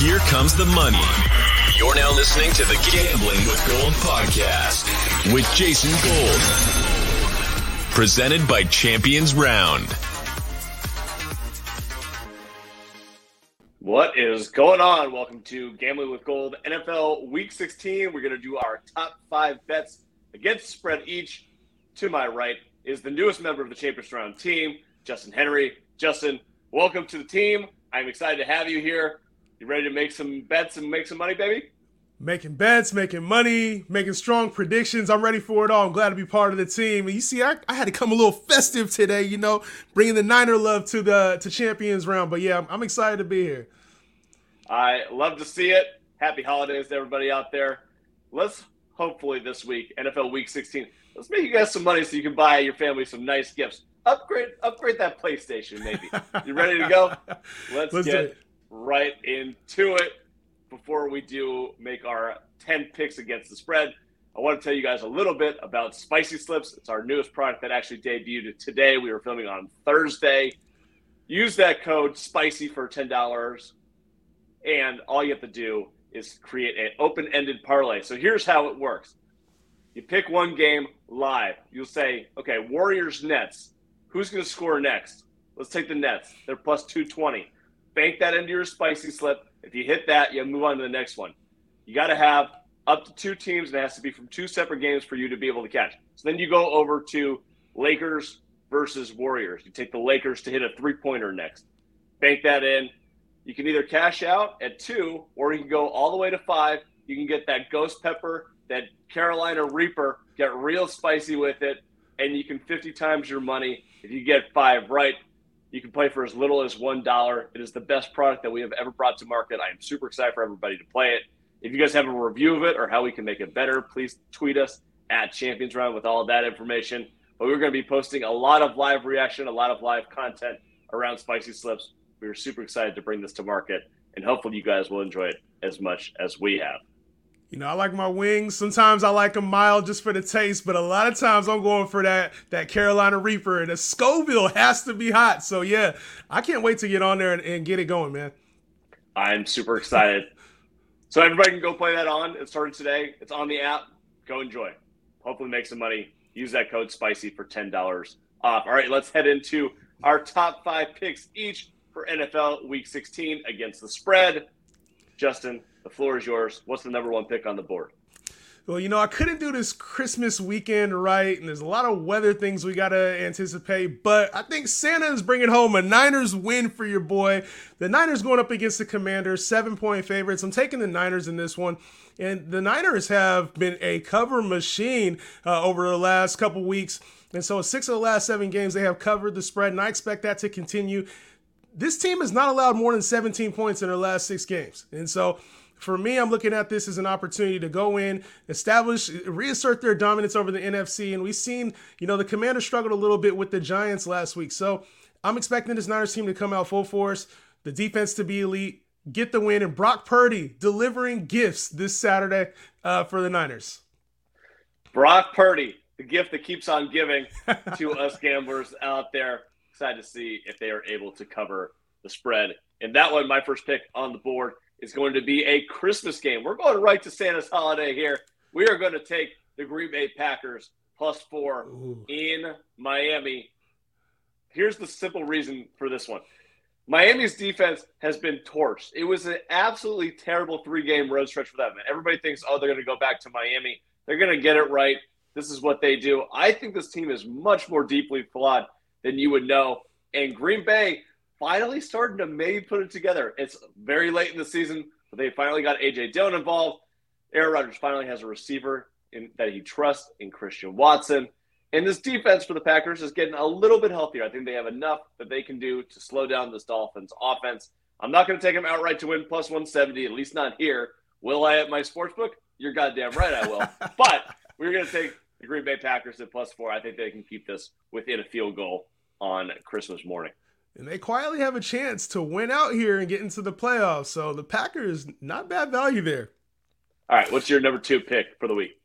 Here comes the money. You're now listening to the Gambling with Gold podcast with Jason Gold. Presented by Champions Round. What is going on? Welcome to Gambling with Gold NFL Week 16. We're going to do our top five bets against spread each. To my right is the newest member of the Champions Round team, Justin Henry. Justin, welcome to the team. I'm excited to have you here. You ready to make some bets and make some money, baby? Making bets, making money, making strong predictions. I'm ready for it all. I'm glad to be part of the team. And you see, I, I had to come a little festive today, you know, bringing the Niner love to the to Champions round. But yeah, I'm, I'm excited to be here. I love to see it. Happy holidays to everybody out there. Let's hopefully this week, NFL Week 16, let's make you guys some money so you can buy your family some nice gifts. Upgrade, upgrade that PlayStation, maybe. You ready to go? Let's, Let's do get it. Right into it. Before we do make our 10 picks against the spread, I want to tell you guys a little bit about Spicy Slips. It's our newest product that actually debuted today. We were filming on Thursday. Use that code SPICY for $10. And all you have to do is create an open ended parlay. So here's how it works you pick one game live. You'll say, okay, Warriors Nets. Who's going to score next? Let's take the Nets. They're plus 220. Bank that into your spicy slip. If you hit that, you move on to the next one. You got to have up to two teams, and it has to be from two separate games for you to be able to catch. So then you go over to Lakers versus Warriors. You take the Lakers to hit a three pointer next. Bank that in. You can either cash out at two, or you can go all the way to five. You can get that ghost pepper, that Carolina Reaper, get real spicy with it, and you can 50 times your money if you get five right. You can play for as little as $1. It is the best product that we have ever brought to market. I am super excited for everybody to play it. If you guys have a review of it or how we can make it better, please tweet us at Champions Round with all of that information. But we're going to be posting a lot of live reaction, a lot of live content around Spicy Slips. We are super excited to bring this to market, and hopefully you guys will enjoy it as much as we have. You know, I like my wings. Sometimes I like them mild just for the taste, but a lot of times I'm going for that that Carolina Reaper, and the Scoville has to be hot. So yeah, I can't wait to get on there and, and get it going, man. I'm super excited. so everybody can go play that on. It started today. It's on the app. Go enjoy. Hopefully make some money. Use that code SPICY for $10 off. All right, let's head into our top five picks each for NFL Week 16 against the spread. Justin, the floor is yours. What's the number one pick on the board? Well, you know, I couldn't do this Christmas weekend right, and there's a lot of weather things we got to anticipate, but I think Santa is bringing home a Niners win for your boy. The Niners going up against the Commanders, seven point favorites. I'm taking the Niners in this one. And the Niners have been a cover machine uh, over the last couple weeks. And so, six of the last seven games, they have covered the spread, and I expect that to continue. This team has not allowed more than 17 points in their last six games. And so, for me, I'm looking at this as an opportunity to go in, establish, reassert their dominance over the NFC. And we've seen, you know, the Commanders struggled a little bit with the Giants last week. So I'm expecting this Niners team to come out full force, the defense to be elite, get the win, and Brock Purdy delivering gifts this Saturday uh, for the Niners. Brock Purdy, the gift that keeps on giving to us gamblers out there. Excited to see if they are able to cover the spread. And that one, my first pick on the board is going to be a Christmas game. We're going right to Santa's holiday here. We are going to take the Green Bay Packers plus four Ooh. in Miami. Here's the simple reason for this one. Miami's defense has been torched. It was an absolutely terrible three game road stretch for them. Everybody thinks, oh, they're going to go back to Miami. They're going to get it right. This is what they do. I think this team is much more deeply flawed than you would know. And Green Bay finally starting to maybe put it together. It's very late in the season, but they finally got AJ Dillon involved. Aaron Rodgers finally has a receiver in, that he trusts in Christian Watson. And this defense for the Packers is getting a little bit healthier. I think they have enough that they can do to slow down this Dolphins offense. I'm not going to take them outright to win plus 170, at least not here. Will I at my sports book? You're goddamn right I will. but we're going to take the Green Bay Packers at plus four. I think they can keep this within a field goal on Christmas morning. And they quietly have a chance to win out here and get into the playoffs. So the Packers, not bad value there. All right, what's your number two pick for the week?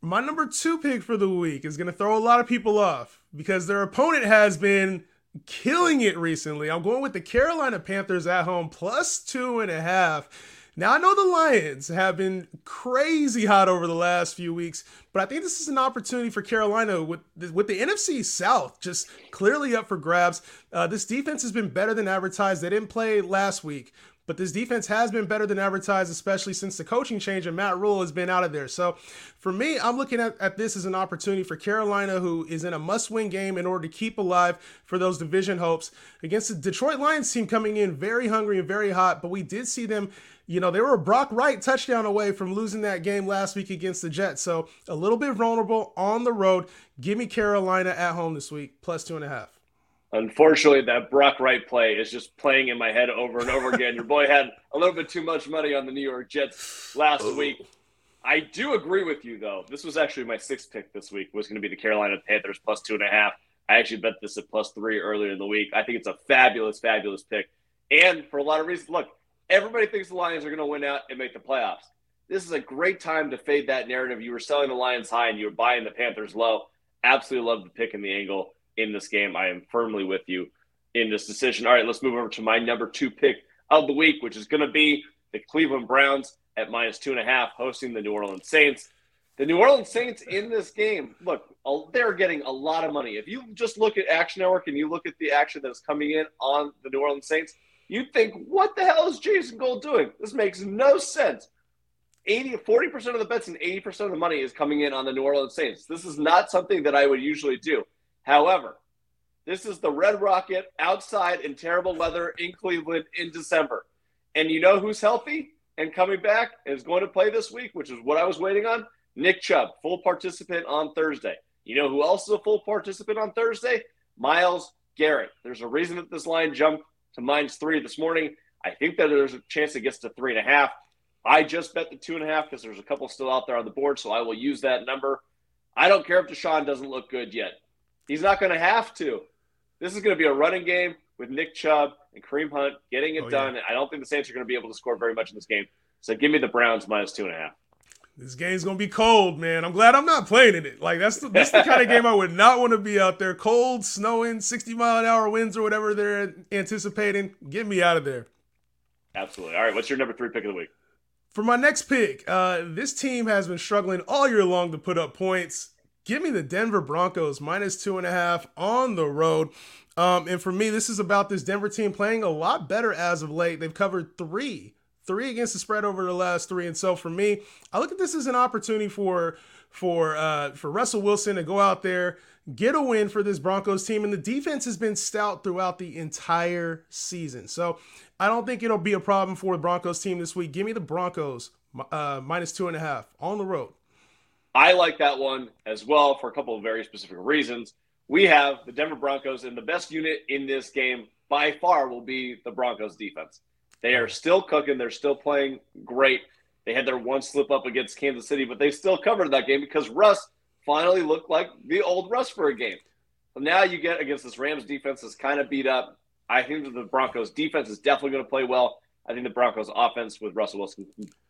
My number two pick for the week is going to throw a lot of people off because their opponent has been killing it recently. I'm going with the Carolina Panthers at home plus two and a half. Now, I know the Lions have been crazy hot over the last few weeks, but I think this is an opportunity for Carolina with the, with the NFC South just clearly up for grabs. Uh, this defense has been better than advertised. They didn't play last week, but this defense has been better than advertised, especially since the coaching change and Matt Rhule has been out of there. So for me, I'm looking at, at this as an opportunity for Carolina, who is in a must win game in order to keep alive for those division hopes against the Detroit Lions team coming in very hungry and very hot. But we did see them you know, they were a Brock Wright touchdown away from losing that game last week against the Jets. So a little bit vulnerable on the road. Give me Carolina at home this week, plus two and a half. Unfortunately, that Brock Wright play is just playing in my head over and over again. Your boy had a little bit too much money on the New York Jets last Ooh. week. I do agree with you, though. This was actually my sixth pick this week. Was going to be the Carolina Panthers plus two and a half. I actually bet this at plus three earlier in the week. I think it's a fabulous, fabulous pick, and for a lot of reasons. Look, everybody thinks the Lions are going to win out and make the playoffs. This is a great time to fade that narrative. You were selling the Lions high and you were buying the Panthers low. Absolutely love the pick and the angle in this game. I am firmly with you in this decision. All right, let's move over to my number two pick of the week, which is going to be the Cleveland Browns at minus two and a half, hosting the New Orleans Saints. The New Orleans Saints in this game, look, they're getting a lot of money. If you just look at Action Network and you look at the action that's coming in on the New Orleans Saints, you'd think, what the hell is Jason Gold doing? This makes no sense. 80, 40% of the bets and 80% of the money is coming in on the New Orleans Saints. This is not something that I would usually do. However, this is the Red Rocket outside in terrible weather in Cleveland in December. And you know who's healthy and coming back and is going to play this week, which is what I was waiting on? Nick Chubb, full participant on Thursday. You know who else is a full participant on Thursday? Myles Garrett. There's a reason that this line jumped to minus three this morning. I think that there's a chance it gets to three and a half. I just bet the two and a half because there's a couple still out there on the board, so I will use that number. I don't care if Deshaun doesn't look good yet. He's not going to have to. This is going to be a running game with Nick Chubb and Kareem Hunt getting it oh, done. Yeah. I don't think the Saints are going to be able to score very much in this game. So give me the Browns minus two and a half. This game's gonna be cold, man. I'm glad I'm not playing in it. Like that's the, that's the kind of game I would not want to be out there. Cold, snowing, 60 mile an hour winds or whatever they're anticipating. Get me out of there. Absolutely. All right. What's your number three pick of the week? For my next pick, uh, this team has been struggling all year long to put up points. Give me the Denver Broncos minus two and a half on the road. Um, and for me, this is about this Denver team playing a lot better as of late. They've covered three three against the spread over the last three. And so for me, I look at this as an opportunity for for uh, for Russell Wilson to go out there, get a win for this Broncos team. And the defense has been stout throughout the entire season. So I don't think it'll be a problem for the Broncos team this week. Give me the Broncos uh, minus two and a half on the road. I like that one as well for a couple of very specific reasons. We have the Denver Broncos, and the best unit in this game by far will be the Broncos defense. They are still cooking. They're still playing great. They had their one slip up against Kansas City, but they still covered that game because Russ finally looked like the old Russ for a game. Now you get against this Rams defense that's kind of beat up. I think that the Broncos defense is definitely going to play well. I think the Broncos offense with Russell Wilson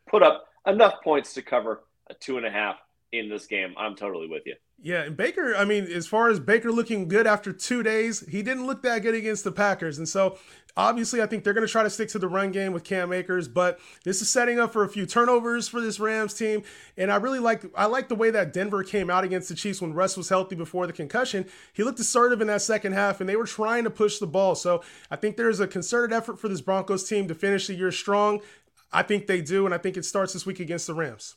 put up enough points to cover a two and a half in this game. I'm totally with you. Yeah, and Baker, I mean, as far as Baker looking good after two days, he didn't look that good against the Packers. And so obviously I think they're going to try to stick to the run game with Cam Akers, but this is setting up for a few turnovers for this Rams team. And I really like I like the way that Denver came out against the Chiefs when Russ was healthy before the concussion. He looked assertive in that second half and they were trying to push the ball. So I think there's a concerted effort for this Broncos team to finish the year strong. I think they do, and I think it starts this week against the Rams.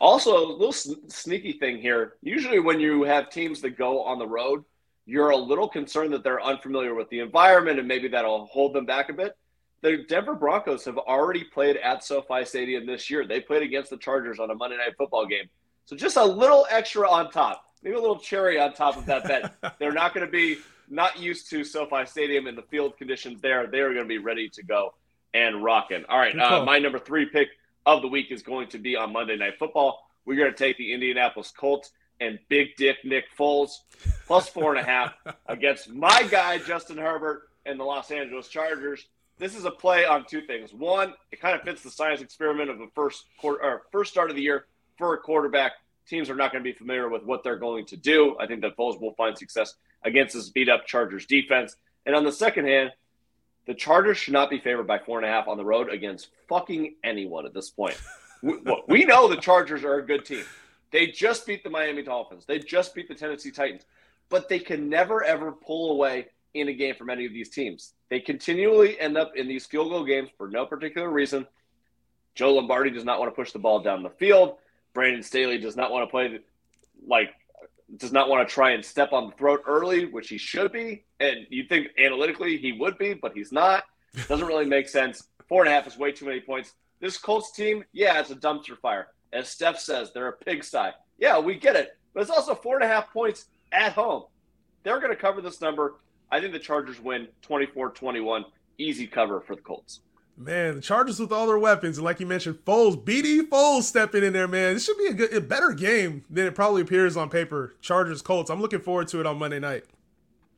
Also, a little sneaky thing here. Usually, when you have teams that go on the road, you're a little concerned that they're unfamiliar with the environment and maybe that'll hold them back a bit. The Denver Broncos have already played at SoFi Stadium this year. They played against the Chargers on a Monday Night Football game. So just a little extra on top, maybe a little cherry on top of that bet. they're not going to be not used to SoFi Stadium and the field conditions there. They are going to be ready to go and rocking. All right, uh, my number three pick of the week is going to be on Monday Night Football. We're going to take the Indianapolis Colts and Big Dick Nick Foles plus four and a half against my guy Justin Herbert and the Los Angeles Chargers. This is a play on two things. One, it kind of fits the science experiment of the first quarter or first start of the year for a quarterback. Teams are not going to be familiar with what they're going to do. I think that Foles will find success against this beat up Chargers defense. And on the second hand, the Chargers should not be favored by four and a half on the road against fucking anyone at this point. we, we know the Chargers are a good team. They just beat the Miami Dolphins. They just beat the Tennessee Titans, but they can never ever pull away in a game from any of these teams. They continually end up in these field goal games for no particular reason. Joe Lombardi does not want to push the ball down the field. Brandon Staley does not want to play like does not want to try and step on the throat early, which he should be. And you'd think analytically he would be, but he's not. Doesn't really make sense. Four and a half is way too many points. This Colts team, yeah, it's a dumpster fire. As Steph says, they're a pigsty. Yeah, we get it. But it's also four and a half points at home. They're going to cover this number. I think the Chargers win 24 21. Easy cover for the Colts. Man, the Chargers with all their weapons, and like you mentioned, Foles, BD Foles stepping in there, man. This should be a good, a better game than it probably appears on paper. Chargers, Colts. I'm looking forward to it on Monday night.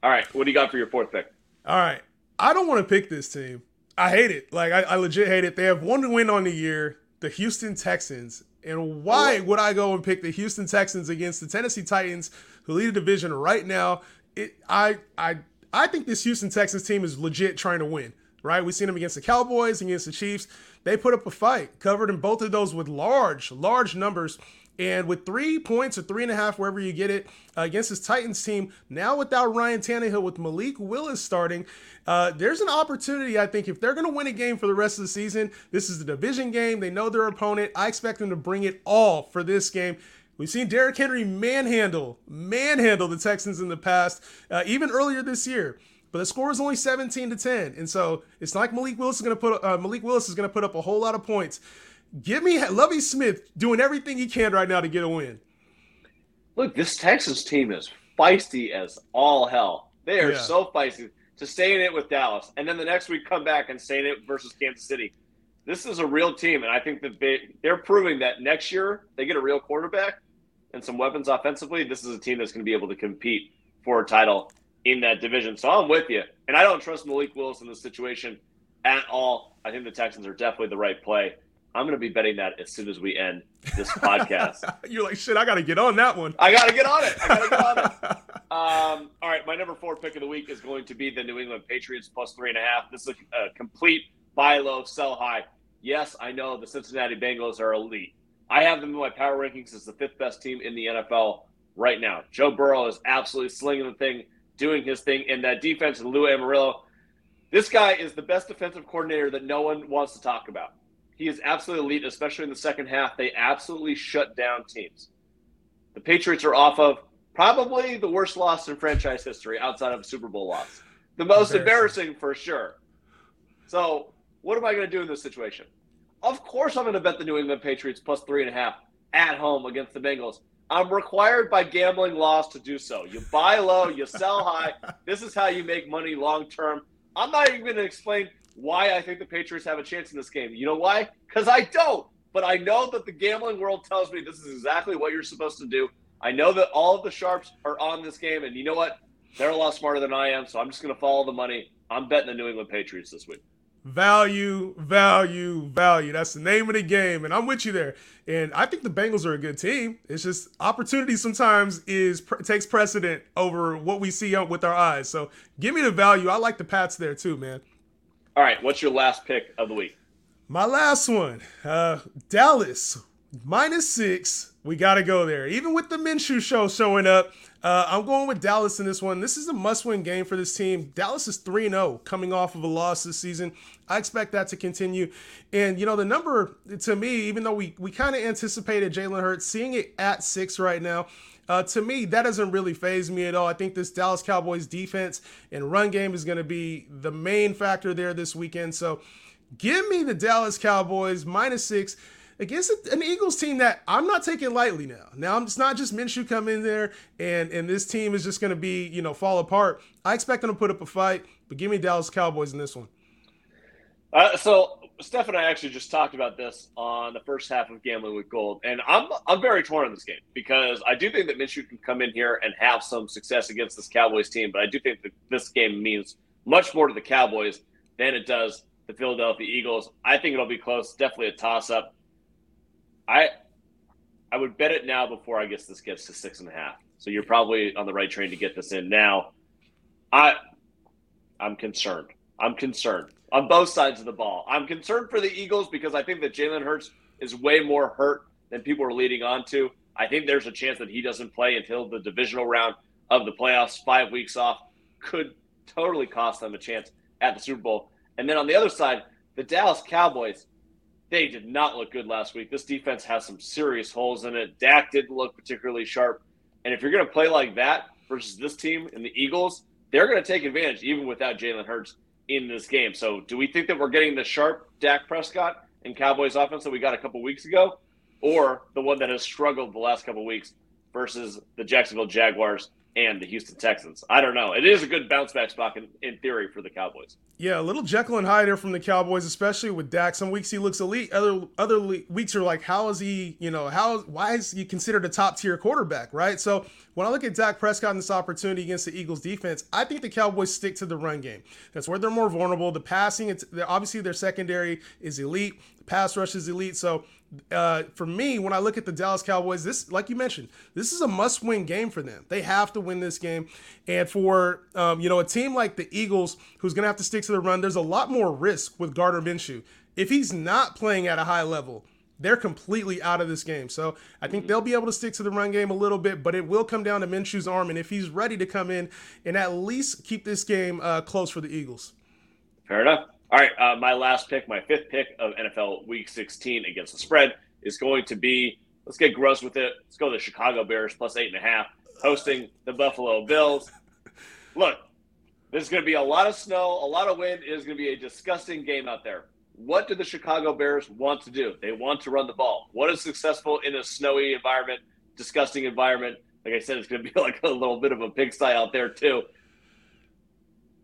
All right, what do you got for your fourth pick? All right, I don't want to pick this team. I hate it. Like I, I legit hate it. They have one win on the year, the Houston Texans. And why would I go and pick the Houston Texans against the Tennessee Titans, who lead the division right now? It, I, I, I think this Houston Texans team is legit trying to win right? We've seen them against the Cowboys, against the Chiefs. They put up a fight, covered in both of those with large, large numbers. And with three points or three and a half, wherever you get it, uh, against this Titans team, now without Ryan Tannehill, with Malik Willis starting, uh, there's an opportunity, I think, if they're going to win a game for the rest of the season, this is the division game. They know their opponent. I expect them to bring it all for this game. We've seen Derrick Henry manhandle, manhandle the Texans in the past, uh, even earlier this year. But the score is only 17 to 10, and so it's not like Malik Willis is going to put uh, Malik Willis is going to put up a whole lot of points. Give me Lovie Smith doing everything he can right now to get a win. Look, this Texas team is feisty as all hell. They are yeah. so feisty to stay in it with Dallas, and then the next week come back and stay in it versus Kansas City. This is a real team, and I think that they they're proving that next year they get a real quarterback and some weapons offensively. This is a team that's going to be able to compete for a title in that division. So I'm with you. And I don't trust Malik Willis in this situation at all. I think the Texans are definitely the right play. I'm going to be betting that as soon as we end this podcast. You're like, shit, I got to get on that one. I got to get on it. I got to get on it. Um, all right, my number four pick of the week is going to be the New England Patriots plus three and a half. This is a, a complete buy low, sell high. Yes, I know the Cincinnati Bengals are elite. I have them in my power rankings as the fifth best team in the NFL right now. Joe Burrow is absolutely slinging the thing doing his thing in that defense. And Lou Anarumo, this guy is the best defensive coordinator that no one wants to talk about. He is absolutely elite, especially in the second half. They absolutely shut down teams. The Patriots are off of probably the worst loss in franchise history outside of a Super Bowl loss. The most embarrassing, embarrassing for sure. So, what am I going to do in this situation? Of course, I'm going to bet the New England Patriots plus three and a half at home against the Bengals. I'm required by gambling laws to do so. You buy low, you sell high. This is how you make money long term. I'm not even going to explain why I think the Patriots have a chance in this game. You know why? Because I don't. But I know that the gambling world tells me this is exactly what you're supposed to do. I know that all of the sharps are on this game, and you know what? They're a lot smarter than I am, so I'm just going to follow the money. I'm betting the New England Patriots this week. Value, value, value. That's the name of the game, and I'm with you there. And I think the Bengals are a good team. It's just opportunity sometimes is takes precedent over what we see with our eyes. So give me the value. I like the Pats there too, man. All right, what's your last pick of the week? My last one, uh, Dallas minus six. We got to go there. Even with the Minshew show showing up, uh, I'm going with Dallas in this one. This is a must win game for this team. Dallas is 3 0 coming off of a loss this season. I expect that to continue. And, you know, the number to me, even though we, we kind of anticipated Jalen Hurts, seeing it at six right now, uh, to me, that doesn't really phase me at all. I think this Dallas Cowboys defense and run game is going to be the main factor there this weekend. So give me the Dallas Cowboys minus six against an Eagles team that I'm not taking lightly now. Now it's not just Minshew come in there and and this team is just going to be you know fall apart. I expect them to put up a fight, but give me Dallas Cowboys in this one. Uh, so Steph and I actually just talked about this on the first half of Gambling with Gold, and I'm I'm very torn on this game because I do think that Minshew can come in here and have some success against this Cowboys team, but I do think that this game means much more to the Cowboys than it does the Philadelphia Eagles. I think it'll be close, definitely a toss up. I I would bet it now before I guess this gets to six and a half. So you're probably on the right train to get this in now. I I'm concerned. I'm concerned on both sides of the ball. I'm concerned for the Eagles because I think that Jalen Hurts is way more hurt than people are leading on to. I think there's a chance that he doesn't play until the divisional round of the playoffs. Five weeks off could totally cost them a chance at the Super Bowl. And then on the other side, the Dallas Cowboys, they did not look good last week. This defense has some serious holes in it. Dak didn't look particularly sharp. And if you're going to play like that versus this team and the Eagles, they're going to take advantage even without Jalen Hurts in this game. So, do we think that we're getting the sharp Dak Prescott and Cowboys offense that we got a couple weeks ago, or the one that has struggled the last couple weeks versus the Jacksonville Jaguars and the Houston Texans. I don't know. It is a good bounce back spot in, in theory for the Cowboys. Yeah, a little Jekyll and Hyde from the Cowboys, especially with Dak. Some weeks he looks elite. Other other weeks are like, how is he? You know, how? Why is he considered a top tier quarterback? Right. So when I look at Dak Prescott in this opportunity against the Eagles defense, I think the Cowboys stick to the run game. That's where they're more vulnerable. The passing, it's obviously their secondary is elite. The pass rush is elite. So uh, for me, when I look at the Dallas Cowboys, this, like you mentioned, this is a must-win game for them. They have to win this game, and for um, you know a team like the Eagles, who's going to have to stick to the run, there's a lot more risk with Gardner Minshew. If he's not playing at a high level, they're completely out of this game. So I think they'll be able to stick to the run game a little bit, but it will come down to Minshew's arm, and if he's ready to come in and at least keep this game uh, close for the Eagles. Fair enough. All right, uh, my last pick, my fifth pick of NFL Week 16 against the spread is going to be. Let's get gross with it. Let's go to the Chicago Bears plus eight and a half, hosting the Buffalo Bills. Look, there's going to be a lot of snow, a lot of wind. It is going to be a disgusting game out there. What do the Chicago Bears want to do? They want to run the ball. What is successful in a snowy environment, disgusting environment? Like I said, it's going to be like a little bit of a pigsty out there too.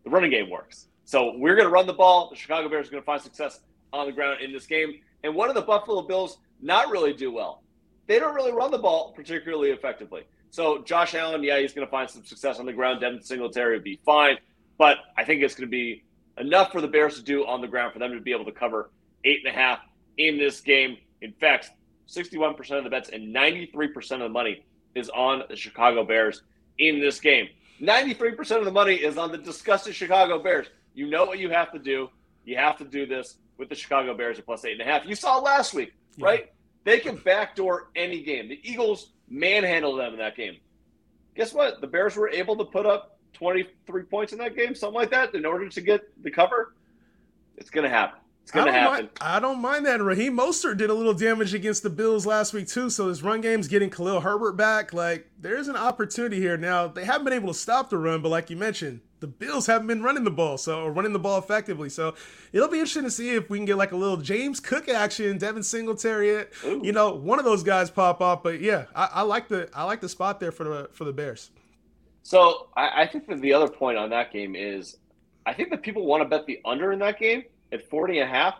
The running game works. So we're going to run the ball. The Chicago Bears are going to find success on the ground in this game. And what do the Buffalo Bills not really do well? They don't really run the ball particularly effectively. So Josh Allen, yeah, he's going to find some success on the ground. Devin Singletary would be fine, but I think it's going to be enough for the Bears to do on the ground for them to be able to cover eight and a half in this game. In fact, 61% of the bets and 93% of the money is on the Chicago Bears in this game. 93% of the money is on the disgusted Chicago Bears. You know what you have to do. You have to do this with the Chicago Bears at plus eight and a half. You saw last week, yeah. right? They can backdoor any game. The Eagles manhandled them in that game. Guess what? The Bears were able to put up 23 points in that game, something like that, in order to get the cover. It's going to happen. It's going to happen. Mind, I don't mind that. Raheem Mostert did a little damage against the Bills last week too. So this run game's getting Khalil Herbert back. Like there's an opportunity here. Now they haven't been able to stop the run, but like you mentioned, the Bills haven't been running the ball, so or running the ball effectively. So it'll be interesting to see if we can get like a little James Cook action, Devin Singletary, Ooh. you know, one of those guys pop off. But yeah, I, I, like the I like the spot there for the for the Bears. So I, I think that the other point on that game is, I think that people want to bet the under in that game at 40 and a half.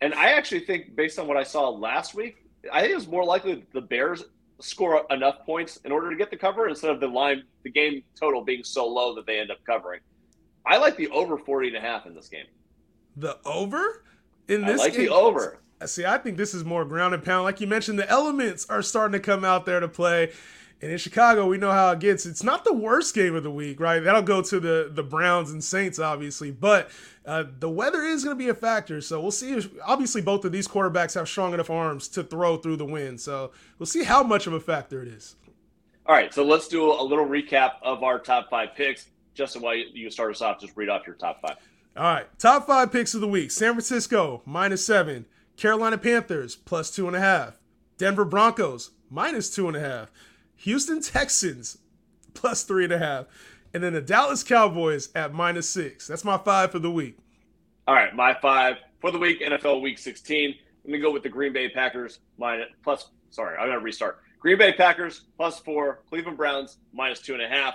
And I actually think, based on what I saw last week, I think it's more likely the Bears score enough points in order to get the cover instead of the line, the game total being so low that they end up covering. I like the over 40 and a half in this game. The over? In this game? I like game? the over. See, I think this is more ground and pound. Like you mentioned, the elements are starting to come out there to play. And in Chicago, we know how it gets. It's not the worst game of the week, right? That'll go to the the Browns and Saints, obviously, but uh, the weather is going to be a factor. So we'll see. If, obviously, both of these quarterbacks have strong enough arms to throw through the wind. So we'll see how much of a factor it is. All right, so let's do a little recap of our top five picks. Justin, while you start us off, just read off your top five. All right, top five picks of the week: San Francisco minus seven, Carolina Panthers plus two and a half, Denver Broncos minus two and a half. Houston Texans plus three and a half, and then the Dallas Cowboys at minus six. That's my five for the week. All right, my five for the week, NFL Week 16. Let me go with the Green Bay Packers minus plus. Sorry, I'm gonna restart. Green Bay Packers plus four, Cleveland Browns minus two and a half,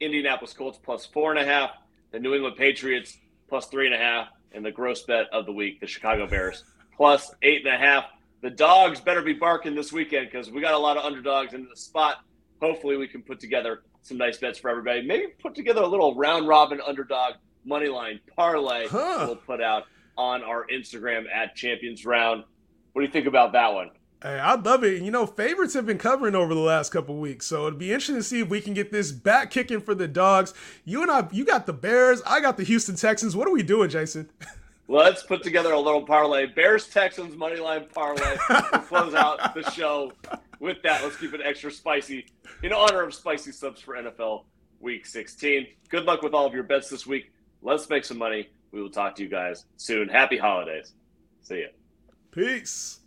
Indianapolis Colts plus four and a half, the New England Patriots plus three and a half, and the gross bet of the week, the Chicago Bears plus eight and a half the dogs better be barking this weekend because we got a lot of underdogs in the spot. Hopefully, we can put together some nice bets for everybody. Maybe put together a little round robin underdog money line parlay huh. we'll put out on our Instagram at Champions Round. What do you think about that one? Hey, I love it. You know, favorites have been covering over the last couple weeks, so it'd be interesting to see if we can get this back kicking for the dogs. You and I, you got the Bears, I got the Houston Texans. What are we doing, Jason? Let's put together a little parlay. Bears Texans money line parlay to close out the show. With that, let's keep it extra spicy in honor of spicy subs for NFL Week 16. Good luck with all of your bets this week. Let's make some money. We will talk to you guys soon. Happy holidays. See ya. Peace.